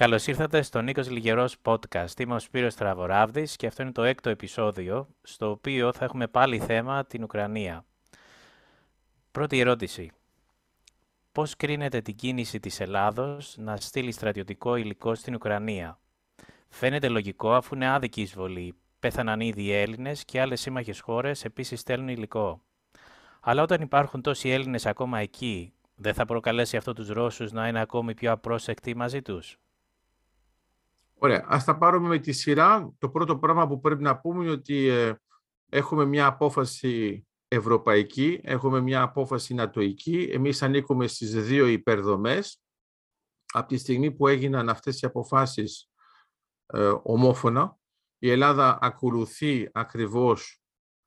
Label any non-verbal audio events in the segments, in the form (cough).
Καλώς ήρθατε στο Νίκος Λιγερός Podcast. Είμαι ο Σπύρος Τραβοράβδης και αυτό είναι το έκτο επεισόδιο, στο οποίο θα έχουμε πάλι θέμα την Ουκρανία. Πρώτη ερώτηση. Πώς κρίνεται την κίνηση της Ελλάδος να στείλει στρατιωτικό υλικό στην Ουκρανία; Φαίνεται λογικό αφού είναι άδικη εισβολή. Πέθαναν ήδη οι Έλληνες και άλλες σύμμαχες χώρες επίσης στέλνουν υλικό. Αλλά όταν υπάρχουν τόσοι Έλληνες ακόμα εκεί, δεν θα προκαλέσει αυτό τους Ρώσους να είναι ακόμη πιο απρόσεκτοι μαζί τους; Ωραία. Ας τα πάρουμε με τη σειρά. Το πρώτο πράγμα που πρέπει να πούμε είναι ότι ε, έχουμε μια απόφαση ευρωπαϊκή, έχουμε μια απόφαση νατοική. Εμείς ανήκουμε στις δύο υπερδομές. Από τη στιγμή που έγιναν αυτές οι αποφάσεις ε, ομόφωνα, η Ελλάδα ακολουθεί ακριβώς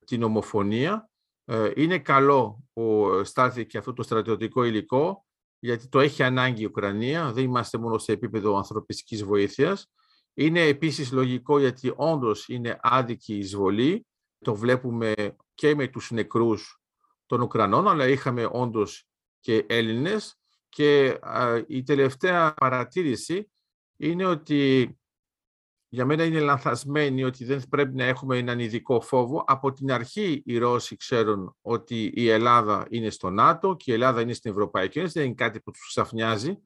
την ομοφωνία. Ε, είναι καλό που στάθηκε αυτό το στρατιωτικό υλικό, γιατί το έχει ανάγκη η Ουκρανία. Δεν είμαστε μόνο σε επίπεδο ανθρωπιστικής βοήθειας. Είναι επίσης λογικό γιατί όντως είναι άδικη εισβολή. Το βλέπουμε και με τους νεκρούς των Ουκρανών, αλλά είχαμε όντως και Έλληνες. Και η τελευταία παρατήρηση είναι ότι για μένα είναι λανθασμένη ότι δεν πρέπει να έχουμε έναν ειδικό φόβο. Από την αρχή οι Ρώσοι ξέρουν ότι η Ελλάδα είναι στο ΝΑΤΟ και η Ελλάδα είναι στην Ευρωπαϊκή Ένωση. Δεν είναι κάτι που τους ξαφνιάζει.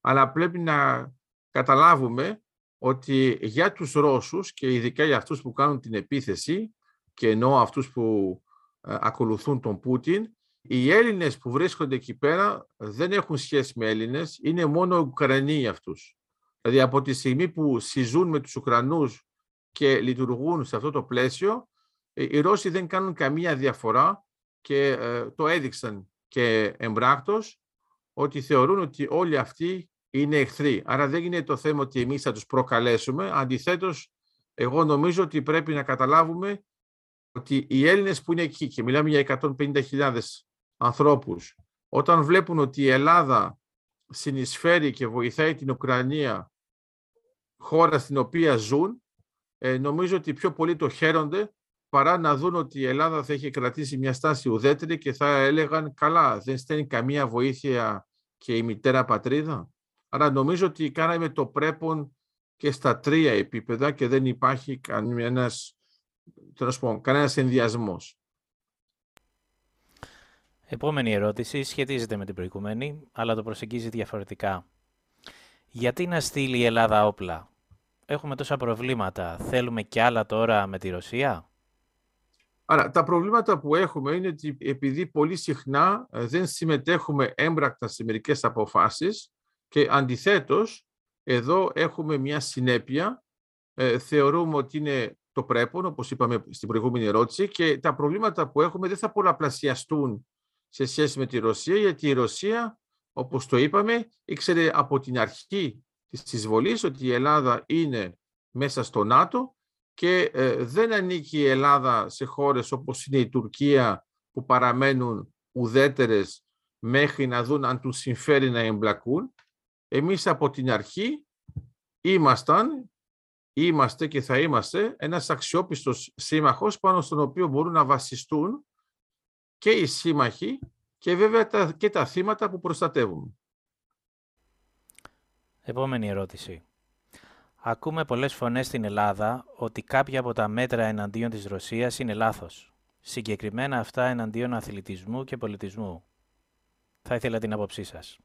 Αλλά πρέπει να καταλάβουμε ότι για τους Ρώσους και ειδικά για αυτούς που κάνουν την επίθεση και ενώ αυτούς που ε, ακολουθούν τον Πούτιν, οι Έλληνες που βρίσκονται εκεί πέρα δεν έχουν σχέση με Έλληνες, είναι μόνο Ουκρανοί για αυτούς. Δηλαδή από τη στιγμή που συζούν με τους Ουκρανούς και λειτουργούν σε αυτό το πλαίσιο, ε, οι Ρώσοι δεν κάνουν καμία διαφορά και ε, το έδειξαν και εμπράκτος ότι θεωρούν ότι όλοι αυτοί είναι εχθροί. Άρα δεν είναι το θέμα ότι εμείς θα τους προκαλέσουμε. Αντιθέτως, εγώ νομίζω ότι πρέπει να καταλάβουμε ότι οι Έλληνες που είναι εκεί, και μιλάμε για 150.000 ανθρώπους, όταν βλέπουν ότι η Ελλάδα συνεισφέρει και βοηθάει την Ουκρανία, χώρα στην οποία ζουν, ε, νομίζω ότι πιο πολύ το χαίρονται παρά να δουν ότι η Ελλάδα θα έχει κρατήσει μια στάση ουδέτερη και θα έλεγαν καλά, δεν στέλνει καμία βοήθεια και η μητέρα πατρίδα. Άρα νομίζω ότι κάναμε το πρέπον και στα τρία επίπεδα και δεν υπάρχει κανένας, πω, κανένας ενδιασμός. Επόμενη ερώτηση σχετίζεται με την προηγούμενη, αλλά το προσεγγίζει διαφορετικά. Γιατί να στείλει η Ελλάδα όπλα; Έχουμε τόσα προβλήματα. Θέλουμε κι άλλα τώρα με τη Ρωσία; Άρα, τα προβλήματα που έχουμε είναι ότι επειδή πολύ συχνά ε, δεν συμμετέχουμε έμπρακτα σε μερικές αποφάσεις, και αντιθέτως, εδώ έχουμε μια συνέπεια, ε, θεωρούμε ότι είναι το πρέπον, όπως είπαμε στην προηγούμενη ερώτηση, και τα προβλήματα που έχουμε δεν θα πολλαπλασιαστούν σε σχέση με τη Ρωσία, γιατί η Ρωσία, όπως το είπαμε, ήξερε από την αρχή της εισβολής ότι η Ελλάδα είναι μέσα στο ΝΑΤΟ και ε, δεν ανήκει η Ελλάδα σε χώρες όπως είναι η Τουρκία που παραμένουν ουδέτερες μέχρι να δουν αν τους συμφέρει να εμπλακούν εμείς από την αρχή ήμασταν, είμαστε και θα είμαστε ένας αξιόπιστος σύμμαχος πάνω στον οποίο μπορούν να βασιστούν και οι σύμμαχοι και βέβαια και τα θύματα που προστατεύουμε. Επόμενη ερώτηση. Ακούμε πολλές φωνές στην Ελλάδα ότι κάποια από τα μέτρα εναντίον της Ρωσίας είναι λάθος. Συγκεκριμένα αυτά εναντίον αθλητισμού και πολιτισμού. Θα ήθελα την άποψή σας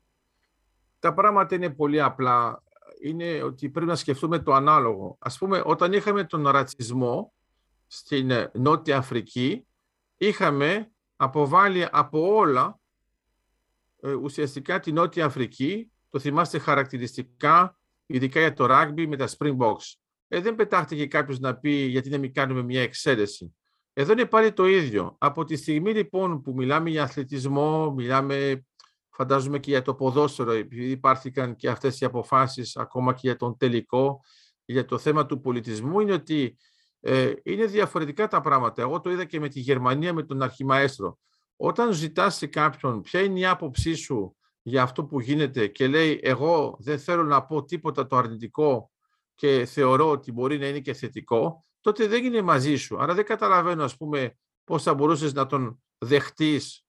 τα πράγματα είναι πολύ απλά. Είναι ότι πρέπει να σκεφτούμε το ανάλογο. Ας πούμε, όταν είχαμε τον ρατσισμό στην ε, Νότια Αφρική, είχαμε αποβάλει από όλα ε, ουσιαστικά την Νότια Αφρική. Το θυμάστε χαρακτηριστικά, ειδικά για το ράγμπι με τα Springboks. Ε, δεν πετάχτηκε κάποιος να πει γιατί να μην κάνουμε μια εξαίρεση. Εδώ είναι πάλι το ίδιο. Από τη στιγμή λοιπόν που μιλάμε για αθλητισμό, μιλάμε φαντάζομαι και για το ποδόσφαιρο, επειδή υπάρχηκαν και αυτές οι αποφάσεις ακόμα και για τον τελικό, για το θέμα του πολιτισμού, είναι ότι ε, είναι διαφορετικά τα πράγματα. Εγώ το είδα και με τη Γερμανία, με τον Αρχιμαέστρο. Όταν ζητάς σε κάποιον ποια είναι η άποψή σου για αυτό που γίνεται και λέει εγώ δεν θέλω να πω τίποτα το αρνητικό και θεωρώ ότι μπορεί να είναι και θετικό, τότε δεν είναι μαζί σου. Άρα δεν καταλαβαίνω, ας πούμε, πώς θα μπορούσες να τον δεχτείς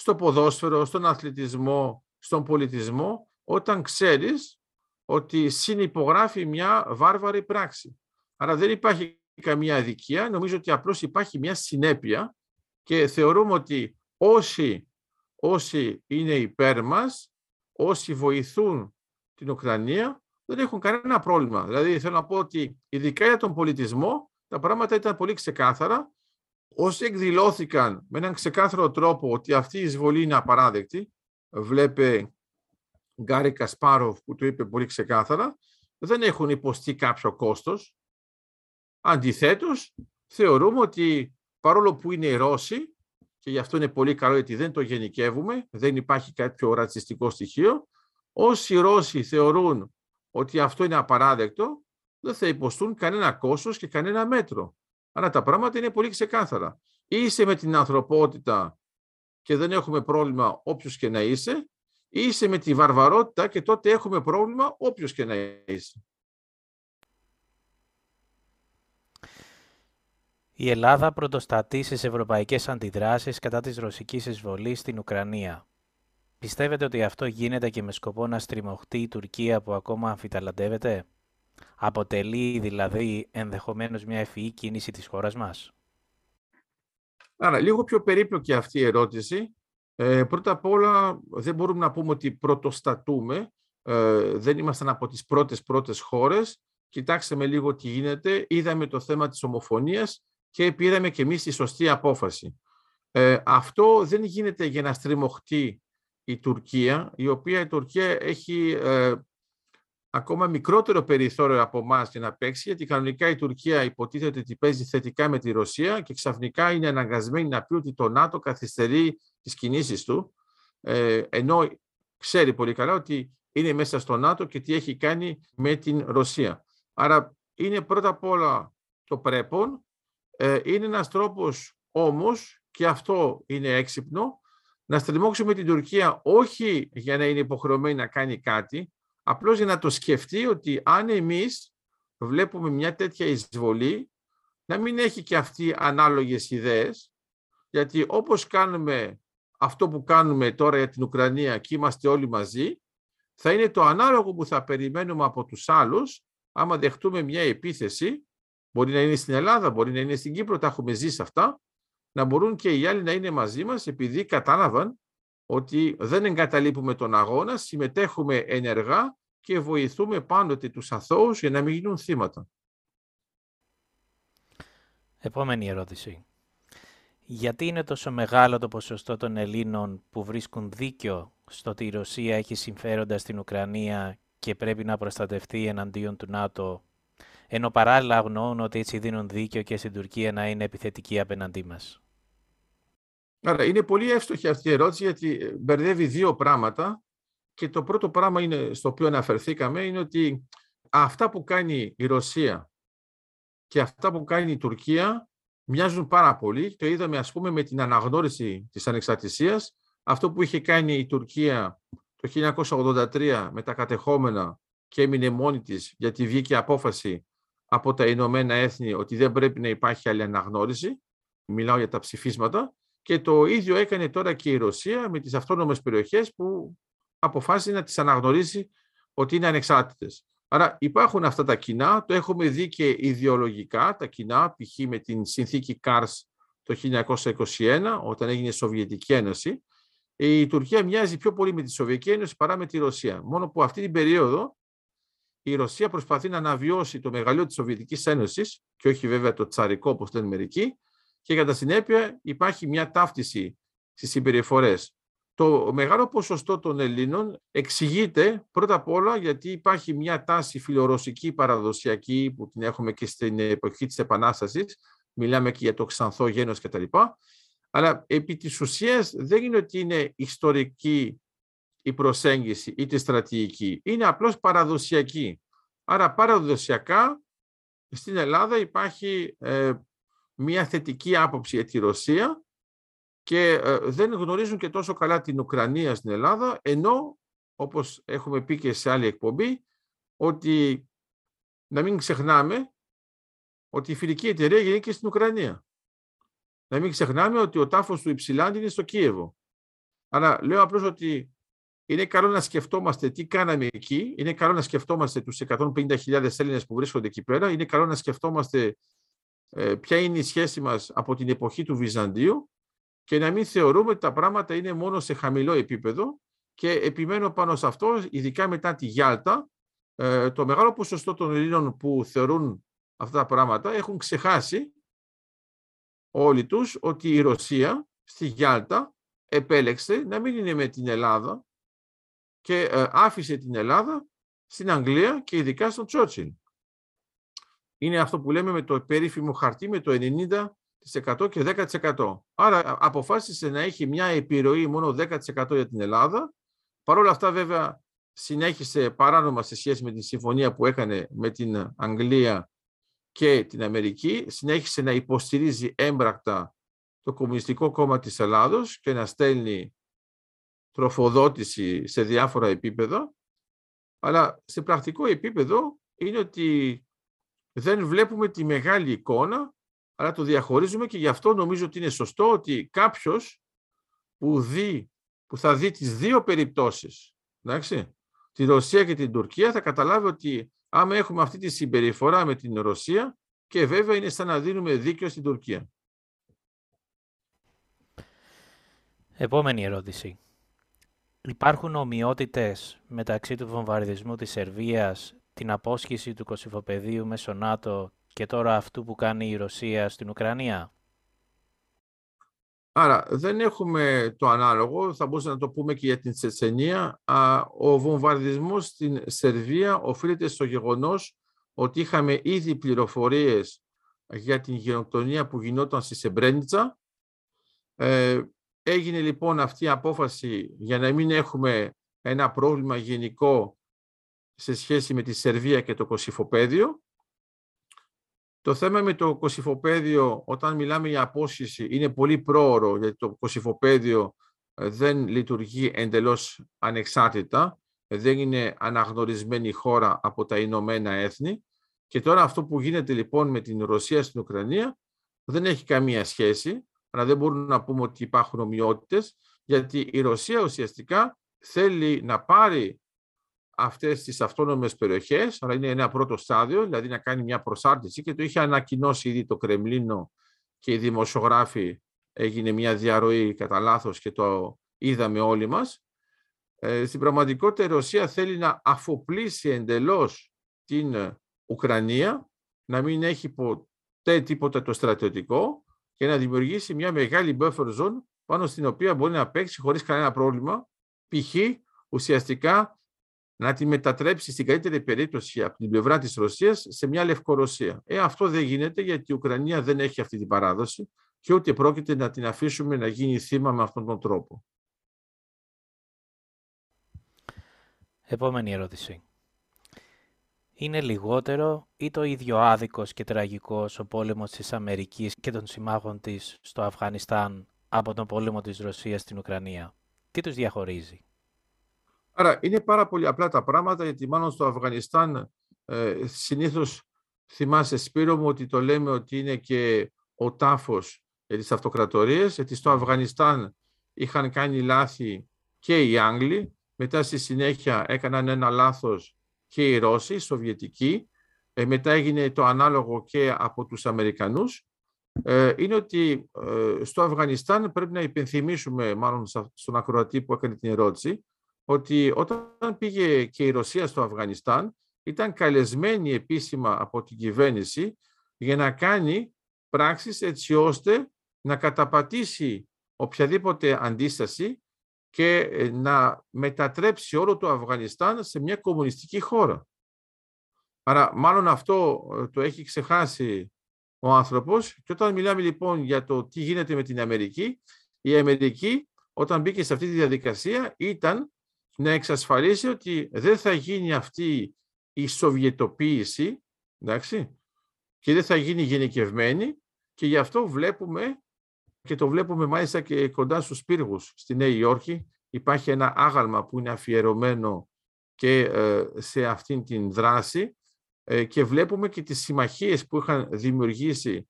στο ποδόσφαιρο, στον αθλητισμό, στον πολιτισμό, όταν ξέρεις ότι συνυπογράφει μια βάρβαρη πράξη. Άρα δεν υπάρχει καμία αδικία, νομίζω ότι απλώς υπάρχει μια συνέπεια και θεωρούμε ότι όσοι, όσοι είναι υπέρ μας, όσοι βοηθούν την Ουκρανία, δεν έχουν κανένα πρόβλημα. Δηλαδή θέλω να πω ότι ειδικά για τον πολιτισμό τα πράγματα ήταν πολύ ξεκάθαρα. Όσοι εκδηλώθηκαν με έναν ξεκάθαρο τρόπο ότι αυτή η εισβολή είναι απαράδεκτη, βλέπε Γκάρι Κασπάροφ που το είπε πολύ ξεκάθαρα, δεν έχουν υποστεί κάποιο κόστος. Αντιθέτως, θεωρούμε ότι παρόλο που είναι οι Ρώσοι, και γι' αυτό είναι πολύ καλό γιατί δεν το γενικεύουμε, δεν υπάρχει κάποιο ρατσιστικό στοιχείο, όσοι οι Ρώσοι θεωρούν ότι αυτό είναι απαράδεκτο, δεν θα υποστούν κανένα κόστος και κανένα μέτρο. Άρα τα πράγματα είναι πολύ ξεκάθαρα. Είσαι με την ανθρωπότητα και δεν έχουμε πρόβλημα όποιος και να είσαι, είσαι με τη βαρβαρότητα και τότε έχουμε πρόβλημα όποιος και να είσαι. Η Ελλάδα πρωτοστατεί στις ευρωπαϊκές αντιδράσεις κατά της ρωσικής εισβολής στην Ουκρανία. Πιστεύετε ότι αυτό γίνεται και με σκοπό να στριμωχτεί η Τουρκία που ακόμα αμφιταλαντεύεται; Αποτελεί δηλαδή ενδεχομένως μια ευφυή κίνηση της χώρας μας; Άρα, λίγο πιο περίπλοκη αυτή η ερώτηση. Ε, πρώτα απ' όλα, δεν μπορούμε να πούμε ότι πρωτοστατούμε. Ε, δεν ήμασταν από τις πρώτες πρώτες χώρες. Κοιτάξτε λίγο τι γίνεται. Είδαμε το θέμα της ομοφωνίας και πήραμε και εμείς τη σωστή απόφαση. Ε, αυτό δεν γίνεται για να στριμωχτεί η Τουρκία, η οποία η Τουρκία έχει ε, ακόμα μικρότερο περιθώριο από εμάς για να παίξει, γιατί κανονικά η Τουρκία υποτίθεται ότι παίζει θετικά με τη Ρωσία και ξαφνικά είναι αναγκασμένη να πει ότι το ΝΑΤΟ καθυστερεί τις κινήσεις του, ε, ενώ ξέρει πολύ καλά ότι είναι μέσα στο ΝΑΤΟ και τι έχει κάνει με την Ρωσία. Άρα είναι πρώτα απ' όλα το πρέπον, ε, είναι ένας τρόπος όμως, και αυτό είναι έξυπνο, να στριμώξουμε την Τουρκία όχι για να είναι υποχρεωμένη να κάνει κάτι, απλώς για να το σκεφτεί ότι αν εμείς βλέπουμε μια τέτοια εισβολή, να μην έχει και αυτή ανάλογες ιδέες, γιατί όπως κάνουμε αυτό που κάνουμε τώρα για την Ουκρανία και είμαστε όλοι μαζί, θα είναι το ανάλογο που θα περιμένουμε από τους άλλους, άμα δεχτούμε μια επίθεση, μπορεί να είναι στην Ελλάδα, μπορεί να είναι στην Κύπρο, τα έχουμε ζήσει αυτά, να μπορούν και οι άλλοι να είναι μαζί μας επειδή κατάλαβαν ότι δεν εγκαταλείπουμε τον αγώνα, συμμετέχουμε ενεργά και βοηθούμε πάντοτε τους αθώους για να μην γίνουν θύματα. Επόμενη ερώτηση. Γιατί είναι τόσο μεγάλο το ποσοστό των Ελλήνων που βρίσκουν δίκιο στο ότι η Ρωσία έχει συμφέροντα στην Ουκρανία και πρέπει να προστατευτεί εναντίον του ΝΑΤΟ, ενώ παράλληλα αγνοούν ότι έτσι δίνουν δίκιο και στην Τουρκία να είναι επιθετική απέναντί μας; Άρα είναι πολύ εύστοχη αυτή η ερώτηση γιατί μπερδεύει δύο πράγματα και το πρώτο πράγμα είναι, στο οποίο αναφερθήκαμε είναι ότι αυτά που κάνει η Ρωσία και αυτά που κάνει η Τουρκία μοιάζουν πάρα πολύ. Το είδαμε ας πούμε με την αναγνώριση της ανεξαρτησίας. Αυτό που είχε κάνει η Τουρκία το 1983 με τα κατεχόμενα και έμεινε μόνη της γιατί βγήκε απόφαση από τα Ηνωμένα Έθνη ότι δεν πρέπει να υπάρχει άλλη αναγνώριση. Μιλάω για τα ψηφίσματα. Και το ίδιο έκανε τώρα και η Ρωσία με τις αυτόνομες περιοχές που αποφάσισε να τις αναγνωρίσει ότι είναι ανεξάρτητες. Άρα υπάρχουν αυτά τα κοινά, το έχουμε δει και ιδεολογικά, τα κοινά, π.χ. με την συνθήκη ΚΑΡΣ το 1921, όταν έγινε η Σοβιετική Ένωση. Η Τουρκία μοιάζει πιο πολύ με τη Σοβιετική Ένωση παρά με τη Ρωσία. Μόνο που αυτή την περίοδο η Ρωσία προσπαθεί να αναβιώσει το μεγαλείο της Σοβιετικής Ένωσης και όχι βέβαια το τσαρικό όπως λένε μερικοί και κατά συνέπεια υπάρχει μια ταύτιση στις συμπεριφορές. Το μεγάλο ποσοστό των Ελλήνων εξηγείται πρώτα απ' όλα γιατί υπάρχει μια τάση φιλορωσική παραδοσιακή που την έχουμε και στην εποχή της Επανάστασης, μιλάμε και για το ξανθό γένος κτλ. Αλλά επί της ουσίας δεν είναι ότι είναι ιστορική η προσέγγιση ή τη στρατηγική. Είναι απλώς παραδοσιακή. Άρα παραδοσιακά στην Ελλάδα υπάρχει ε, μια θετική άποψη για τη Ρωσία και ε, δεν γνωρίζουν και τόσο καλά την Ουκρανία στην Ελλάδα, ενώ, όπως έχουμε πει και σε άλλη εκπομπή, ότι να μην ξεχνάμε ότι η φιλική εταιρεία γεννήκε στην Ουκρανία. Να μην ξεχνάμε ότι ο τάφος του Υψηλάντη είναι στο Κίεβο. Αλλά λέω απλώς ότι είναι καλό να σκεφτόμαστε τι κάναμε εκεί, είναι καλό να σκεφτόμαστε τους 150.000 Έλληνες που βρίσκονται εκεί πέρα, είναι καλό να σκεφτόμαστε ε, ποια είναι η σχέση μας από την εποχή του Βυζαντίου και να μην θεωρούμε ότι τα πράγματα είναι μόνο σε χαμηλό επίπεδο και επιμένω πάνω σε αυτό, ειδικά μετά τη Γιάλτα, ε, το μεγάλο ποσοστό των Ελλήνων που θεωρούν αυτά τα πράγματα έχουν ξεχάσει όλοι τους ότι η Ρωσία στη Γιάλτα επέλεξε να μην είναι με την Ελλάδα και ε, άφησε την Ελλάδα στην Αγγλία και ειδικά στον Τσότσιν. Είναι αυτό που λέμε με το περίφημο χαρτί με το 90% και 10%. Άρα αποφάσισε να έχει μια επιρροή μόνο 10% για την Ελλάδα. Παρ' όλα αυτά βέβαια συνέχισε παράνομα σε σχέση με τη συμφωνία που έκανε με την Αγγλία και την Αμερική. Συνέχισε να υποστηρίζει έμπρακτα το Κομμουνιστικό Κόμμα της Ελλάδος και να στέλνει τροφοδότηση σε διάφορα επίπεδα, αλλά σε πρακτικό επίπεδο είναι ότι δεν βλέπουμε τη μεγάλη εικόνα, αλλά το διαχωρίζουμε και γι' αυτό νομίζω ότι είναι σωστό ότι κάποιος που, δει, που θα δει τις δύο περιπτώσεις, εντάξει, τη Ρωσία και την Τουρκία, θα καταλάβει ότι άμα έχουμε αυτή τη συμπεριφορά με την Ρωσία και βέβαια είναι σαν να δίνουμε δίκιο στην Τουρκία. Επόμενη ερώτηση. Υπάρχουν ομοιότητες μεταξύ του βομβαρδισμού της Σερβίας, την απόσχηση του Κωσυφοπεδίου μέσω ΝΑΤΟ και τώρα αυτού που κάνει η Ρωσία στην Ουκρανία. Άρα δεν έχουμε το ανάλογο, θα μπορούσαμε να το πούμε και για την Τσετσενία. Ο βομβαρδισμός στην Σερβία οφείλεται στο γεγονός ότι είχαμε ήδη πληροφορίες για την γενοκτονία που γινόταν στη Σεμπρένιτσα. Ε, Έγινε λοιπόν αυτή η απόφαση για να μην έχουμε ένα πρόβλημα γενικό σε σχέση με τη Σερβία και το Κωσυφοπαίδιο. Το θέμα με το Κωσυφοπαίδιο, όταν μιλάμε για απόσυση, είναι πολύ πρόωρο, γιατί το Κωσυφοπαίδιο ε, δεν λειτουργεί εντελώς ανεξάρτητα, δεν είναι αναγνωρισμένη χώρα από τα Ηνωμένα Έθνη. Και τώρα αυτό που γίνεται λοιπόν με την Ρωσία στην Ουκρανία δεν έχει καμία σχέση αλλά δεν μπορούμε να πούμε ότι υπάρχουν ομοιότητες, γιατί η Ρωσία ουσιαστικά θέλει να πάρει αυτές τις αυτόνομες περιοχές, αλλά είναι ένα πρώτο στάδιο, δηλαδή να κάνει μια προσάρτηση και το είχε ανακοινώσει ήδη το Κρεμλίνο και οι δημοσιογράφοι έγινε μια διαρροή κατά λάθος και το είδαμε όλοι μας. Ε, στην πραγματικότητα η Ρωσία θέλει να αφοπλίσει εντελώς την Ουκρανία, να μην έχει ποτέ τίποτα το στρατιωτικό και να δημιουργήσει μια μεγάλη buffer zone πάνω στην οποία μπορεί να παίξει χωρίς κανένα πρόβλημα, π.χ. ουσιαστικά να τη μετατρέψει στην καλύτερη περίπτωση από την πλευρά της Ρωσίας σε μια Λευκορωσία. Ε, αυτό δεν γίνεται γιατί η Ουκρανία δεν έχει αυτή την παράδοση και ούτε πρόκειται να την αφήσουμε να γίνει θύμα με αυτόν τον τρόπο. Επόμενη ερώτηση είναι λιγότερο ή το ίδιο άδικος και τραγικός ο πόλεμος της Αμερικής και των συμμάχων της στο Αφγανιστάν από τον πόλεμο της Ρωσίας στην Ουκρανία; Τι τους διαχωρίζει; Άρα είναι πάρα πολύ απλά τα πράγματα γιατί μάλλον στο Αφγανιστάν ε, συνήθως θυμάσαι Σπύρο μου ότι το λέμε ότι είναι και ο τάφος για τις αυτοκρατορίες γιατί στο Αφγανιστάν είχαν κάνει λάθη και οι Άγγλοι μετά στη συνέχεια έκαναν ένα λάθος και οι Ρώσοι, οι Σοβιετικοί, ε, μετά έγινε το ανάλογο και από τους Αμερικανούς, ε, είναι ότι ε, στο Αφγανιστάν πρέπει να υπενθυμίσουμε, μάλλον στον ακροατή που έκανε την ερώτηση, ότι όταν πήγε και η Ρωσία στο Αφγανιστάν, ήταν καλεσμένη επίσημα από την κυβέρνηση για να κάνει πράξεις έτσι ώστε να καταπατήσει οποιαδήποτε αντίσταση και ε, να μετατρέψει όλο το Αφγανιστάν σε μια κομμουνιστική χώρα. Άρα μάλλον αυτό ε, το έχει ξεχάσει ο άνθρωπος και όταν μιλάμε λοιπόν για το τι γίνεται με την Αμερική, η Αμερική όταν μπήκε σε αυτή τη διαδικασία ήταν να εξασφαλίσει ότι δεν θα γίνει αυτή η σοβιετοποίηση, εντάξει, και δεν θα γίνει γενικευμένη και γι' αυτό βλέπουμε και το βλέπουμε μάλιστα και κοντά στους πύργους στη Νέα Υόρκη. Υπάρχει ένα άγαλμα που είναι αφιερωμένο και ε, σε αυτήν την δράση ε, και βλέπουμε και τις συμμαχίες που είχαν δημιουργήσει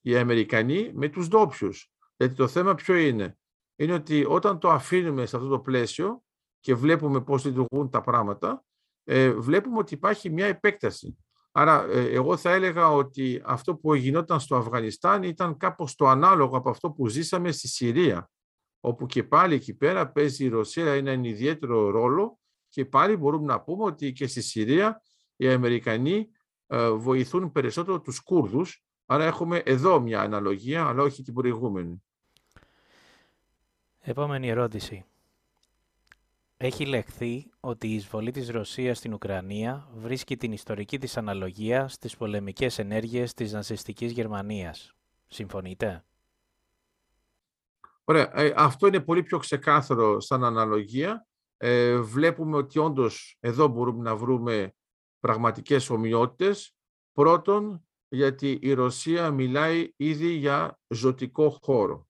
οι Αμερικανοί με τους ντόπιους. Γιατί το θέμα ποιο είναι; Είναι ότι όταν το αφήνουμε σε αυτό το πλαίσιο, και βλέπουμε πώς λειτουργούν τα πράγματα, ε, βλέπουμε ότι υπάρχει μια επέκταση. Άρα ε, εγώ θα έλεγα ότι αυτό που γινόταν στο Αφγανιστάν ήταν κάπως το ανάλογο από αυτό που ζήσαμε στη Συρία, όπου και πάλι εκεί πέρα παίζει η Ρωσία έναν ιδιαίτερο ρόλο και πάλι μπορούμε να πούμε ότι και στη Συρία οι Αμερικανοί ε, βοηθούν περισσότερο τους Κούρδους, άρα έχουμε εδώ μια αναλογία, αλλά όχι την προηγούμενη. Επόμενη ερώτηση. Έχει λεχθεί ότι η εισβολή της Ρωσίας στην Ουκρανία βρίσκει την ιστορική της αναλογία στις πολεμικές ενέργειες της ναζιστικής Γερμανίας. Συμφωνείτε; Ωραία. Ε, αυτό είναι πολύ πιο ξεκάθαρο σαν αναλογία. Ε, βλέπουμε ότι όντως εδώ μπορούμε να βρούμε πραγματικές ομοιότητες. Πρώτον, γιατί η Ρωσία μιλάει ήδη για ζωτικό χώρο,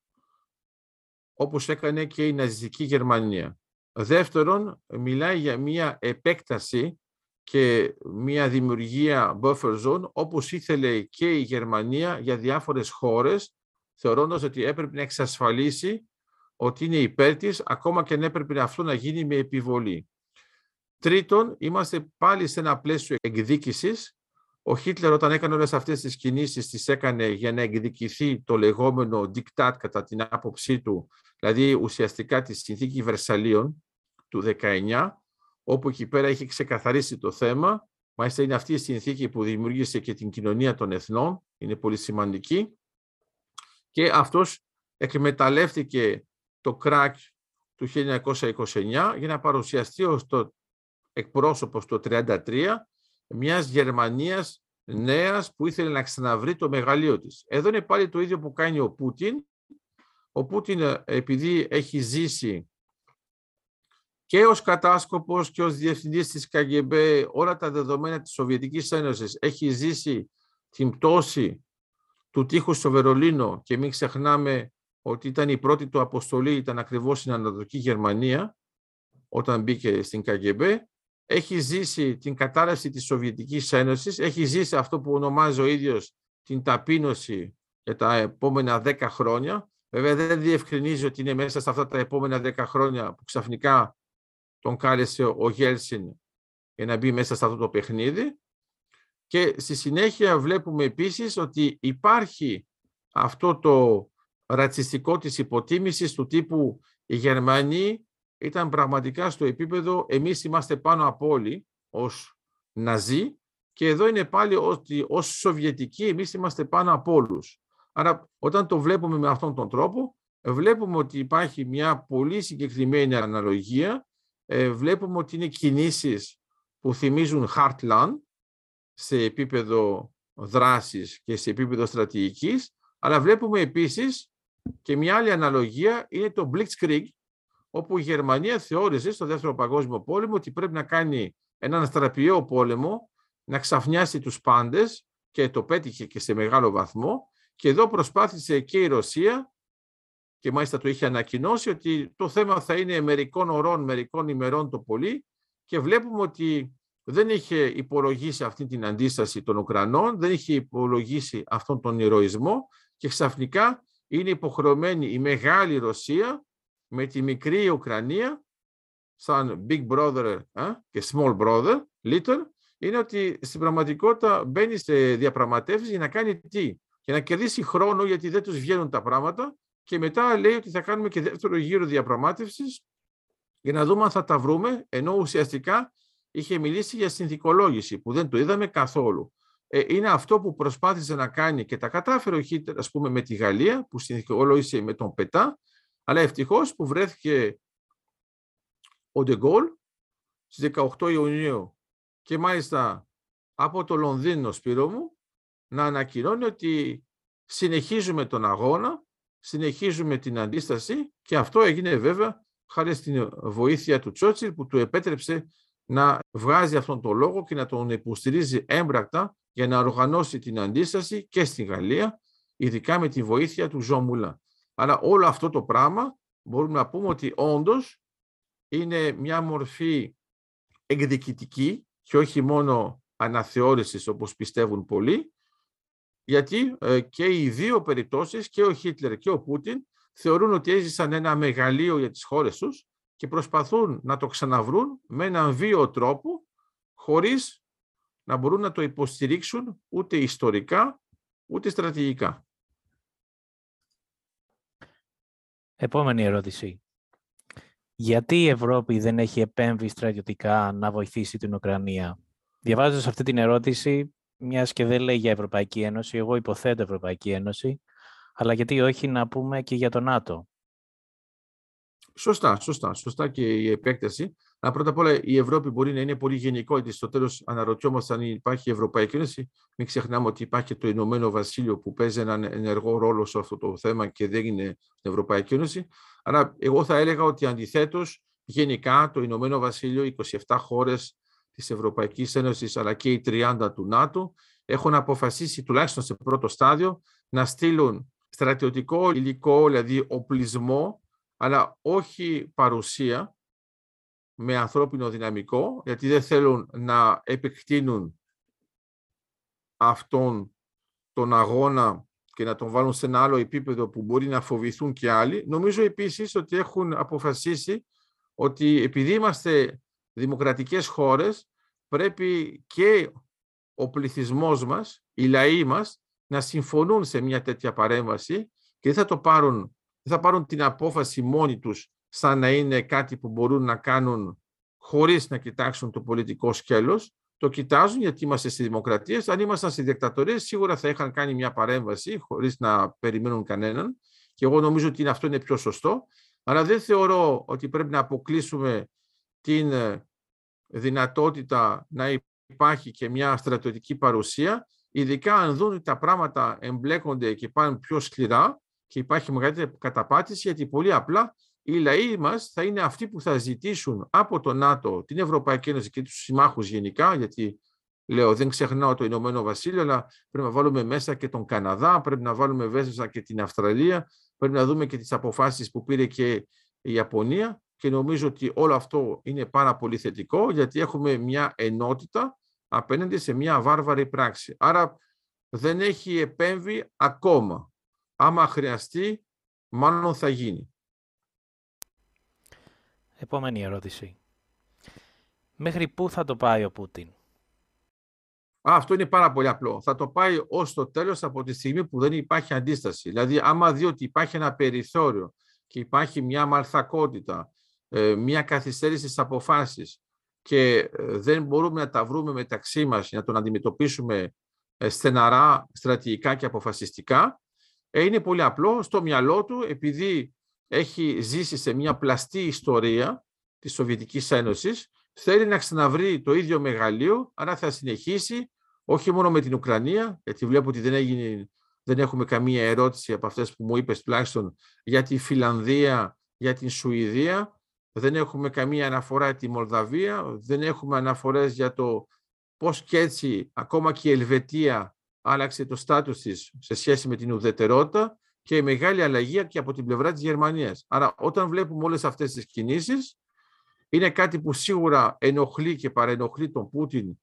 όπως έκανε και η ναζιστική Γερμανία. Δεύτερον, μιλάει για μία επέκταση και μία δημιουργία buffer zone, όπως ήθελε και η Γερμανία για διάφορες χώρες, θεωρώντας ότι έπρεπε να εξασφαλίσει ότι είναι υπέρ της, ακόμα και αν έπρεπε αυτό να γίνει με επιβολή. Τρίτον, είμαστε πάλι σε ένα πλαίσιο εκδίκησης. Ο Χίτλερ όταν έκανε όλες αυτές τις κινήσεις τις έκανε για να εκδικηθεί το λεγόμενο diktat κατά την άποψή του, δηλαδή ουσιαστικά τη συνθήκη Βερσαλίων, του 19, όπου εκεί πέρα έχει ξεκαθαρίσει το θέμα. Μάλιστα είναι αυτή η συνθήκη που δημιούργησε και την κοινωνία των εθνών, είναι πολύ σημαντική. Και αυτός εκμεταλλεύτηκε το κράκ του 1929 για να παρουσιαστεί ως το εκπρόσωπος το 1933 μιας Γερμανίας νέας που ήθελε να ξαναβρει το μεγαλείο της. Εδώ είναι πάλι το ίδιο που κάνει ο Πούτιν. Ο Πούτιν επειδή έχει ζήσει και ως κατάσκοπος και ως διευθυντής της ΚΑΓΕΜΠΕ όλα τα δεδομένα της Σοβιετικής Ένωσης έχει ζήσει την πτώση του τείχους στο Βερολίνο και μην ξεχνάμε ότι ήταν η πρώτη του αποστολή, ήταν ακριβώς στην Ανατολική Γερμανία όταν μπήκε στην ΚΑΓΕΜΠΕ. Έχει ζήσει την κατάρρευση της Σοβιετικής Ένωσης, έχει ζήσει αυτό που ονομάζει ο ίδιος την ταπείνωση για τα επόμενα δέκα χρόνια. Βέβαια δεν διευκρινίζει ότι είναι μέσα στα αυτά τα επόμενα δέκα χρόνια που ξαφνικά τον κάλεσε ο Γέλσιν για να μπει μέσα σε αυτό το παιχνίδι. Και στη συνέχεια βλέπουμε επίσης ότι υπάρχει αυτό το ρατσιστικό της υποτίμησης του τύπου οι Γερμανοί ήταν πραγματικά στο επίπεδο εμείς είμαστε πάνω από όλοι ως Ναζί και εδώ είναι πάλι ότι ως Σοβιετικοί εμείς είμαστε πάνω από όλους. Άρα όταν το βλέπουμε με αυτόν τον τρόπο βλέπουμε ότι υπάρχει μια πολύ συγκεκριμένη αναλογία ε, βλέπουμε ότι είναι κινήσεις που θυμίζουν Heartland σε επίπεδο δράσης και σε επίπεδο στρατηγικής, αλλά βλέπουμε επίσης και μια άλλη αναλογία είναι το Blitzkrieg, όπου η Γερμανία θεώρησε στο Δεύτερο Παγκόσμιο Πόλεμο ότι πρέπει να κάνει έναν στραπιαίο πόλεμο, να ξαφνιάσει τους πάντες και το πέτυχε και σε μεγάλο βαθμό. Και εδώ προσπάθησε και η Ρωσία και μάλιστα το είχε ανακοινώσει ότι το θέμα θα είναι μερικών ωρών, μερικών ημερών το πολύ και βλέπουμε ότι δεν είχε υπολογίσει αυτή την αντίσταση των Ουκρανών, δεν είχε υπολογίσει αυτόν τον ηρωισμό και ξαφνικά είναι υποχρεωμένη η μεγάλη Ρωσία με τη μικρή Ουκρανία σαν big brother ε, και small brother, little, είναι ότι στην πραγματικότητα μπαίνει σε διαπραγματεύσεις για να κάνει τι, για να κερδίσει χρόνο γιατί δεν τους βγαίνουν τα πράγματα και μετά λέει ότι θα κάνουμε και δεύτερο γύρο διαπραγμάτευσης για να δούμε αν θα τα βρούμε, ενώ ουσιαστικά είχε μιλήσει για συνθηκολόγηση που δεν το είδαμε καθόλου. Ε, είναι αυτό που προσπάθησε να κάνει και τα κατάφερε ο Χίτερ, ας πούμε, με τη Γαλλία, που συνθηκολόγησε με τον Πετά, αλλά ευτυχώς που βρέθηκε ο Ντεγκόλ στις 18 Ιουνίου και μάλιστα από το Λονδίνο, Σπύρο μου, να ανακοινώνει ότι συνεχίζουμε τον αγώνα συνεχίζουμε την αντίσταση και αυτό έγινε βέβαια χάρη στην βοήθεια του Τσότσιλ που του επέτρεψε να βγάζει αυτόν τον λόγο και να τον υποστηρίζει έμπρακτα για να οργανώσει την αντίσταση και στη Γαλλία, ειδικά με τη βοήθεια του Ζω Αλλά όλο αυτό το πράγμα μπορούμε να πούμε ότι όντως είναι μια μορφή εκδικητική και όχι μόνο αναθεώρησης όπως πιστεύουν πολλοί, γιατί ε, και οι δύο περιπτώσεις, και ο Χίτλερ και ο Πούτιν, θεωρούν ότι έζησαν ένα μεγαλείο για τις χώρες τους και προσπαθούν να το ξαναβρούν με έναν βίο τρόπο, χωρίς να μπορούν να το υποστηρίξουν ούτε ιστορικά, ούτε στρατηγικά. Επόμενη ερώτηση. Γιατί η Ευρώπη δεν έχει επέμβει στρατιωτικά να βοηθήσει την Ουκρανία; Διαβάζοντας αυτή την ερώτηση, μιας και δεν λέει για Ευρωπαϊκή Ένωση, εγώ υποθέτω Ευρωπαϊκή Ένωση, αλλά γιατί όχι να πούμε και για το ΝΑΤΟ. Σωστά, σωστά, σωστά και η επέκταση. Αλλά πρώτα απ' όλα η Ευρώπη μπορεί να είναι πολύ γενικό, γιατί στο τέλος αναρωτιόμαστε αν υπάρχει η Ευρωπαϊκή Ένωση. Μην ξεχνάμε ότι υπάρχει το Ηνωμένο Βασίλειο που παίζει έναν ενεργό ρόλο σε αυτό το θέμα και δεν είναι στην Ευρωπαϊκή Ένωση. Άρα, εγώ θα έλεγα ότι αντιθέτως, γενικά το Ηνωμένο Βασίλειο, 27 χώρες της Ευρωπαϊκής Ένωσης αλλά και οι 30 του ΝΑΤΟ έχουν αποφασίσει τουλάχιστον σε πρώτο στάδιο να στείλουν στρατιωτικό υλικό, δηλαδή οπλισμό, αλλά όχι παρουσία με ανθρώπινο δυναμικό, γιατί δεν θέλουν να επεκτείνουν αυτόν τον αγώνα και να τον βάλουν σε ένα άλλο επίπεδο που μπορεί να φοβηθούν και άλλοι. Νομίζω επίσης ότι έχουν αποφασίσει ότι επειδή είμαστε δημοκρατικές χώρες, πρέπει και ο πληθυσμός μας, οι λαοί μας, να συμφωνούν σε μια τέτοια παρέμβαση και δεν θα το πάρουν, δεν θα πάρουν την απόφαση μόνοι τους σαν να είναι κάτι που μπορούν να κάνουν χωρίς να κοιτάξουν το πολιτικό σκέλος. Το κοιτάζουν γιατί είμαστε στη δημοκρατία. Αν ήμασταν στη δικτατορία, σίγουρα θα είχαν κάνει μια παρέμβαση χωρίς να περιμένουν κανέναν. Και εγώ νομίζω ότι αυτό είναι πιο σωστό. Αλλά δεν θεωρώ ότι πρέπει να αποκλείσουμε την ε, δυνατότητα να υπάρχει και μια στρατιωτική παρουσία, ειδικά αν δουν ότι τα πράγματα εμπλέκονται και πάνε πιο σκληρά και υπάρχει μεγαλύτερη καταπάτηση, γιατί πολύ απλά οι λαοί μας θα είναι αυτοί που θα ζητήσουν από το ΝΑΤΟ, την Ευρωπαϊκή Ένωση και τους συμμάχους γενικά, γιατί λέω δεν ξεχνάω το Ηνωμένο Βασίλειο, αλλά πρέπει να βάλουμε μέσα και τον Καναδά, πρέπει να βάλουμε μέσα και την Αυστραλία, πρέπει να δούμε και τις αποφάσεις που πήρε και η Ιαπωνία και νομίζω ότι όλο αυτό είναι πάρα πολύ θετικό γιατί έχουμε μια ενότητα απέναντι σε μια βάρβαρη πράξη. Άρα δεν έχει επέμβει ακόμα. Άμα χρειαστεί, μάλλον θα γίνει. Επόμενη ερώτηση. Μέχρι πού θα το πάει ο Πούτιν; Α, αυτό είναι πάρα πολύ απλό. Θα το πάει ως το τέλος από τη στιγμή που δεν υπάρχει αντίσταση. Δηλαδή, άμα δει ότι υπάρχει ένα περιθώριο και υπάρχει μια μαρθακότητα ε, μια καθυστέρηση στις αποφάσεις και ε, δεν μπορούμε να τα βρούμε μεταξύ μας για να τον αντιμετωπίσουμε ε, στεναρά, στρατηγικά και αποφασιστικά, είναι πολύ απλό. Στο μυαλό του, επειδή έχει ζήσει σε μια πλαστή ιστορία της Σοβιετικής Ένωσης, θέλει να ξαναβρει το ίδιο μεγαλείο, άρα θα συνεχίσει όχι μόνο με την Ουκρανία, γιατί βλέπω ότι δεν, έγινε, δεν έχουμε καμία ερώτηση από αυτές που μου είπες τουλάχιστον για τη Φιλανδία, για την Σουηδία, δεν έχουμε καμία αναφορά τη Μολδαβία, δεν έχουμε αναφορές για το πώς και έτσι ακόμα και η Ελβετία άλλαξε το στάτους της σε σχέση με την ουδετερότητα και η μεγάλη αλλαγή και από την πλευρά της Γερμανίας. Άρα όταν βλέπουμε όλες αυτές τις κινήσεις, είναι κάτι που σίγουρα ενοχλεί και παρενοχλεί τον Πούτιν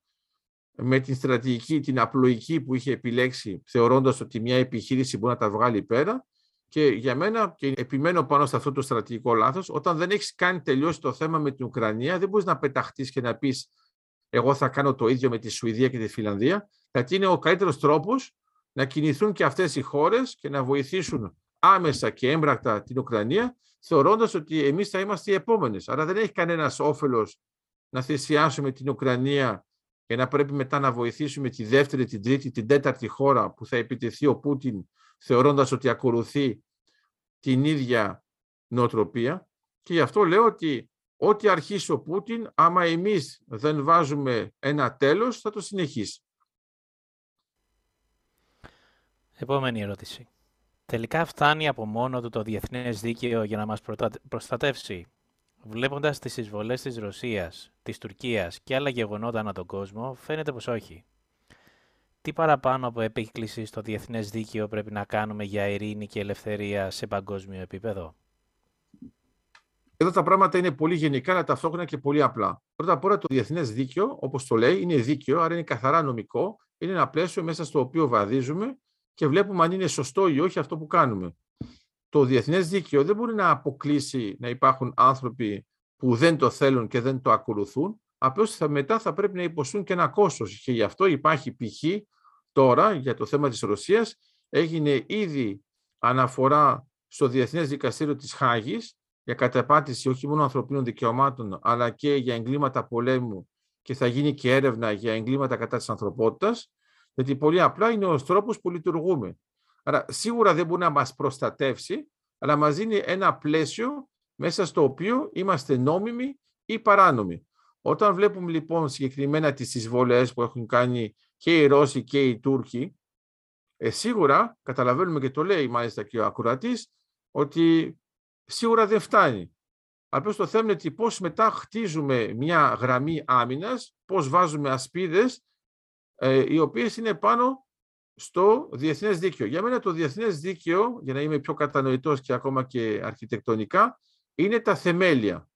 με την στρατηγική, την απλοϊκή που είχε επιλέξει, θεωρώντας ότι μια επιχείρηση μπορεί να τα βγάλει πέρα και για μένα, και επιμένω πάνω σε αυτό το στρατηγικό λάθος, όταν δεν έχεις κάνει τελειώσει το θέμα με την Ουκρανία, δεν μπορείς να πεταχτείς και να πεις Εγώ θα κάνω το ίδιο με τη Σουηδία και τη Φιλανδία, γιατί είναι ο καλύτερος τρόπος να κινηθούν και αυτές οι χώρες και να βοηθήσουν άμεσα και έμπρακτα την Ουκρανία, θεωρώντας ότι εμείς θα είμαστε οι επόμενες. Άρα δεν έχει κανένας όφελος να θυσιάσουμε την Ουκρανία και να πρέπει μετά να βοηθήσουμε τη δεύτερη, την τρίτη, την τέταρτη χώρα που θα επιτεθεί ο Πούτιν θεωρώντας ότι ακολουθεί την ίδια νοοτροπία και γι' αυτό λέω ότι ό,τι αρχίσει ο Πούτιν, άμα εμείς δεν βάζουμε ένα τέλος, θα το συνεχίσει. Επόμενη ερώτηση. Τελικά φτάνει από μόνο του το διεθνές δίκαιο για να μας προστατεύσει. Βλέποντας τις εισβολές της Ρωσίας, της Τουρκίας και άλλα γεγονότα ανά τον κόσμο, φαίνεται πως όχι τι παραπάνω από επίκληση στο διεθνές δίκαιο πρέπει να κάνουμε για ειρήνη και ελευθερία σε παγκόσμιο επίπεδο; Εδώ τα πράγματα είναι πολύ γενικά, αλλά ταυτόχρονα και πολύ απλά. Πρώτα απ' όλα, το διεθνές δίκαιο, όπως το λέει, είναι δίκαιο, άρα είναι καθαρά νομικό. Είναι ένα πλαίσιο μέσα στο οποίο βαδίζουμε και βλέπουμε αν είναι σωστό ή όχι αυτό που κάνουμε. Το διεθνές δίκαιο δεν μπορεί να αποκλείσει να υπάρχουν άνθρωποι που δεν το θέλουν και δεν το ακολουθούν, απλώς θα, μετά θα πρέπει να υποστούν και ένα κόστος. Και γι' αυτό υπάρχει π.χ. τώρα για το θέμα της Ρωσίας, έγινε ήδη αναφορά στο Διεθνές Δικαστήριο της Χάγης για καταπάτηση όχι μόνο ανθρωπίνων δικαιωμάτων, αλλά και για εγκλήματα πολέμου και θα γίνει και έρευνα για εγκλήματα κατά της ανθρωπότητας, γιατί πολύ απλά είναι ο τρόπος που λειτουργούμε. Άρα σίγουρα δεν μπορεί να μας προστατεύσει, αλλά μας δίνει ένα πλαίσιο μέσα στο οποίο είμαστε νόμιμοι ή παράνομοι. Όταν βλέπουμε λοιπόν συγκεκριμένα τις εισβολές που έχουν κάνει και οι Ρώσοι και οι Τούρκοι, ε, σίγουρα καταλαβαίνουμε και το λέει μάλιστα και ο ακουρατής, ότι σίγουρα δεν φτάνει. Απλώς το θέμα είναι ότι πώς μετά χτίζουμε μια γραμμή άμυνας, πώς βάζουμε ασπίδες, ε, οι οποίες είναι πάνω στο διεθνές δίκαιο. Για μένα το διεθνές δίκαιο, για να είμαι πιο κατανοητός και ακόμα και αρχιτεκτονικά, είναι τα θεμέλια.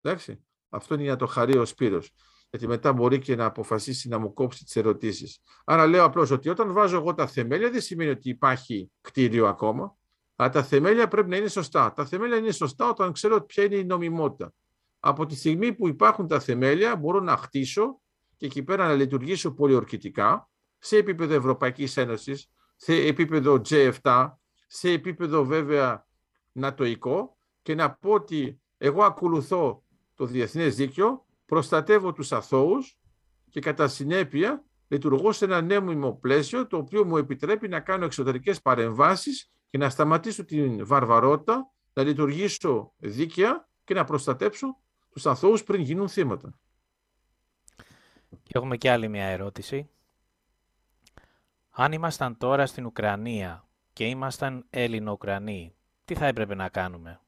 Εντάξει. Αυτό είναι για το χαρεί ο Σπύρος. Γιατί μετά μπορεί και να αποφασίσει να μου κόψει τις ερωτήσεις. Άρα λέω απλώς ότι όταν βάζω εγώ τα θεμέλια δεν σημαίνει ότι υπάρχει κτίριο ακόμα. Αλλά τα θεμέλια πρέπει να είναι σωστά. Τα θεμέλια είναι σωστά όταν ξέρω ποια είναι η νομιμότητα. Από τη στιγμή που υπάρχουν τα θεμέλια μπορώ να χτίσω και εκεί πέρα να λειτουργήσω πολιορκητικά σε επίπεδο Ευρωπαϊκής Ένωσης, σε επίπεδο G7, σε επίπεδο βέβαια νατοϊκό και να πω ότι εγώ ακολουθώ το διεθνές δίκαιο, προστατεύω τους αθώους και κατά συνέπεια λειτουργώ σε ένα νέο πλαίσιο το οποίο μου επιτρέπει να κάνω εξωτερικές παρεμβάσεις και να σταματήσω την βαρβαρότητα, να λειτουργήσω δίκαια και να προστατέψω τους αθώους πριν γίνουν θύματα. Και έχουμε και άλλη μια ερώτηση. Αν ήμασταν τώρα στην Ουκρανία και ήμασταν Έλληνο-Ουκρανοί, τι θα έπρεπε να κάνουμε;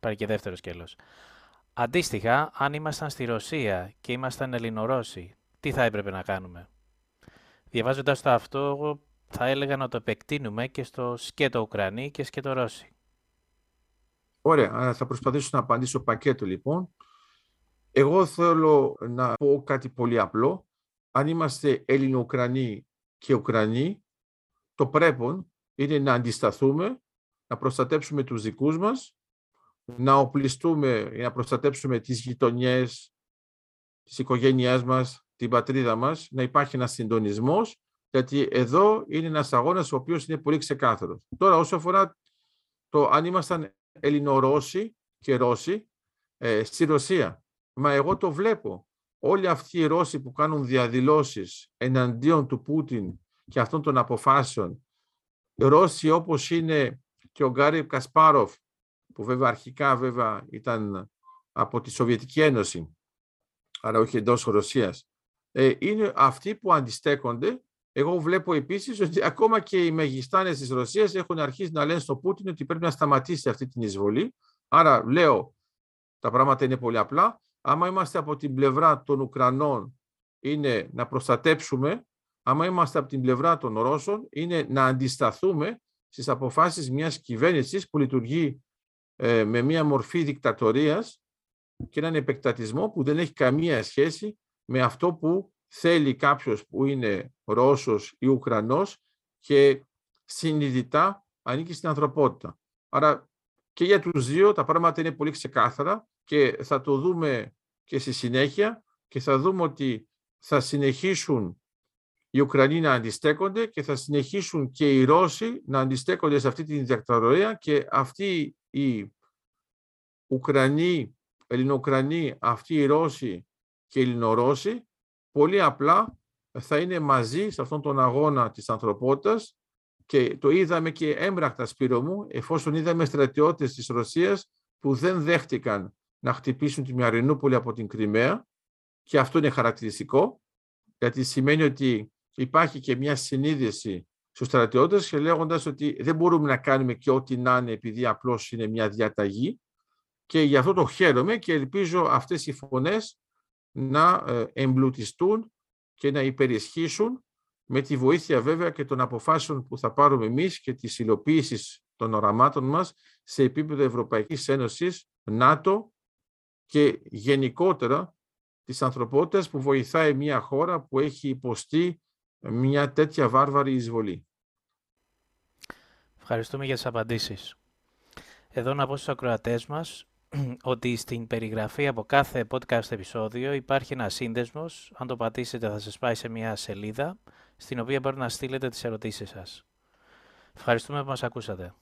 Πάρει και δεύτερο σκέλος. Αντίστοιχα, αν ήμασταν στη Ρωσία και ήμασταν Ελληνορώσοι, τι θα έπρεπε να κάνουμε; Διαβάζοντας το αυτό, εγώ θα έλεγα να το επεκτείνουμε και στο σκέτο Ουκρανή και σκέτο Ρώση. Ωραία, θα προσπαθήσω να απαντήσω πακέτο λοιπόν. Εγώ θέλω να πω κάτι πολύ απλό. Αν είμαστε Έλληνο-Ουκρανοί και Ουκρανοί, το πρέπον είναι να αντισταθούμε, να προστατέψουμε τους δικούς μας, να οπλιστούμε, να προστατέψουμε τις γειτονιές, τις οικογένειάς μας, την πατρίδα μας, να υπάρχει ένας συντονισμός γιατί εδώ είναι ένας αγώνας ο οποίος είναι πολύ ξεκάθαρος. Τώρα όσο αφορά το αν ήμασταν Ελληνορώσοι και Ρώσοι ε, στη Ρωσία, μα εγώ το βλέπω. Όλοι αυτοί οι Ρώσοι που κάνουν διαδηλώσεις εναντίον του Πούτιν και αυτών των αποφάσεων, Ρώσοι όπως είναι και ο Γκάρι Κασπάροφ, που βέβαια αρχικά βέβαια ήταν από τη Σοβιετική Ένωση, αλλά όχι εντός Ρωσίας, ε, είναι αυτοί που αντιστέκονται εγώ βλέπω επίσης ότι ακόμα και οι μεγιστάνες της Ρωσίας έχουν αρχίσει να λένε στο Πούτιν ότι πρέπει να σταματήσει αυτή την εισβολή. Άρα λέω, τα πράγματα είναι πολύ απλά. Άμα είμαστε από την πλευρά των Ουκρανών, είναι να προστατέψουμε. Άμα είμαστε από την πλευρά των Ρώσων, είναι να αντισταθούμε στις αποφάσεις μιας κυβέρνησης που λειτουργεί ε, με μια μορφή δικτατορίας και έναν επεκτατισμό που δεν έχει καμία σχέση με αυτό που θέλει κάποιος που είναι Ρώσος ή Ουκρανός και συνειδητά ανήκει στην ανθρωπότητα. Άρα και για τους δύο τα πράγματα είναι πολύ ξεκάθαρα και θα το δούμε και στη συνέχεια και θα δούμε ότι θα συνεχίσουν οι Ουκρανοί να αντιστέκονται και θα συνεχίσουν και οι Ρώσοι να αντιστέκονται σε αυτή την διακτορία και αυτοί οι Ουκρανοί, Ελληνοκρανοί, αυτοί οι Ρώσοι και οι Ελληνορώσοι πολύ απλά θα είναι μαζί σε αυτόν τον αγώνα της ανθρωπότητας και το είδαμε και έμπρακτα Σπύρο μου, εφόσον είδαμε στρατιώτες της Ρωσίας που δεν δέχτηκαν να χτυπήσουν τη Μιαρινούπολη από την Κρυμαία και αυτό είναι χαρακτηριστικό, γιατί σημαίνει ότι υπάρχει και μια συνείδηση στους στρατιώτες και λέγοντας ότι δεν μπορούμε να κάνουμε και ό,τι να είναι επειδή απλώς είναι μια διαταγή και γι' αυτό το χαίρομαι και ελπίζω αυτές οι φωνές να ε, εμπλουτιστούν και να υπερισχύσουν με τη βοήθεια βέβαια και των αποφάσεων που θα πάρουμε εμείς και της υλοποίησης των οραμάτων μας σε επίπεδο Ευρωπαϊκής Ένωσης, ΝΑΤΟ και γενικότερα της ανθρωπότητας που βοηθάει μια χώρα που έχει υποστεί μια τέτοια βάρβαρη εισβολή. Ευχαριστούμε για τις απαντήσεις. Εδώ να πω στους ακροατές μας (clears throat) ότι στην περιγραφή από κάθε podcast επεισόδιο υπάρχει ένα σύνδεσμος. Αν το πατήσετε θα σας πάει σε μια σελίδα στην οποία μπορείτε να στείλετε τις ερωτήσεις σας. Ευχαριστούμε που μας ακούσατε.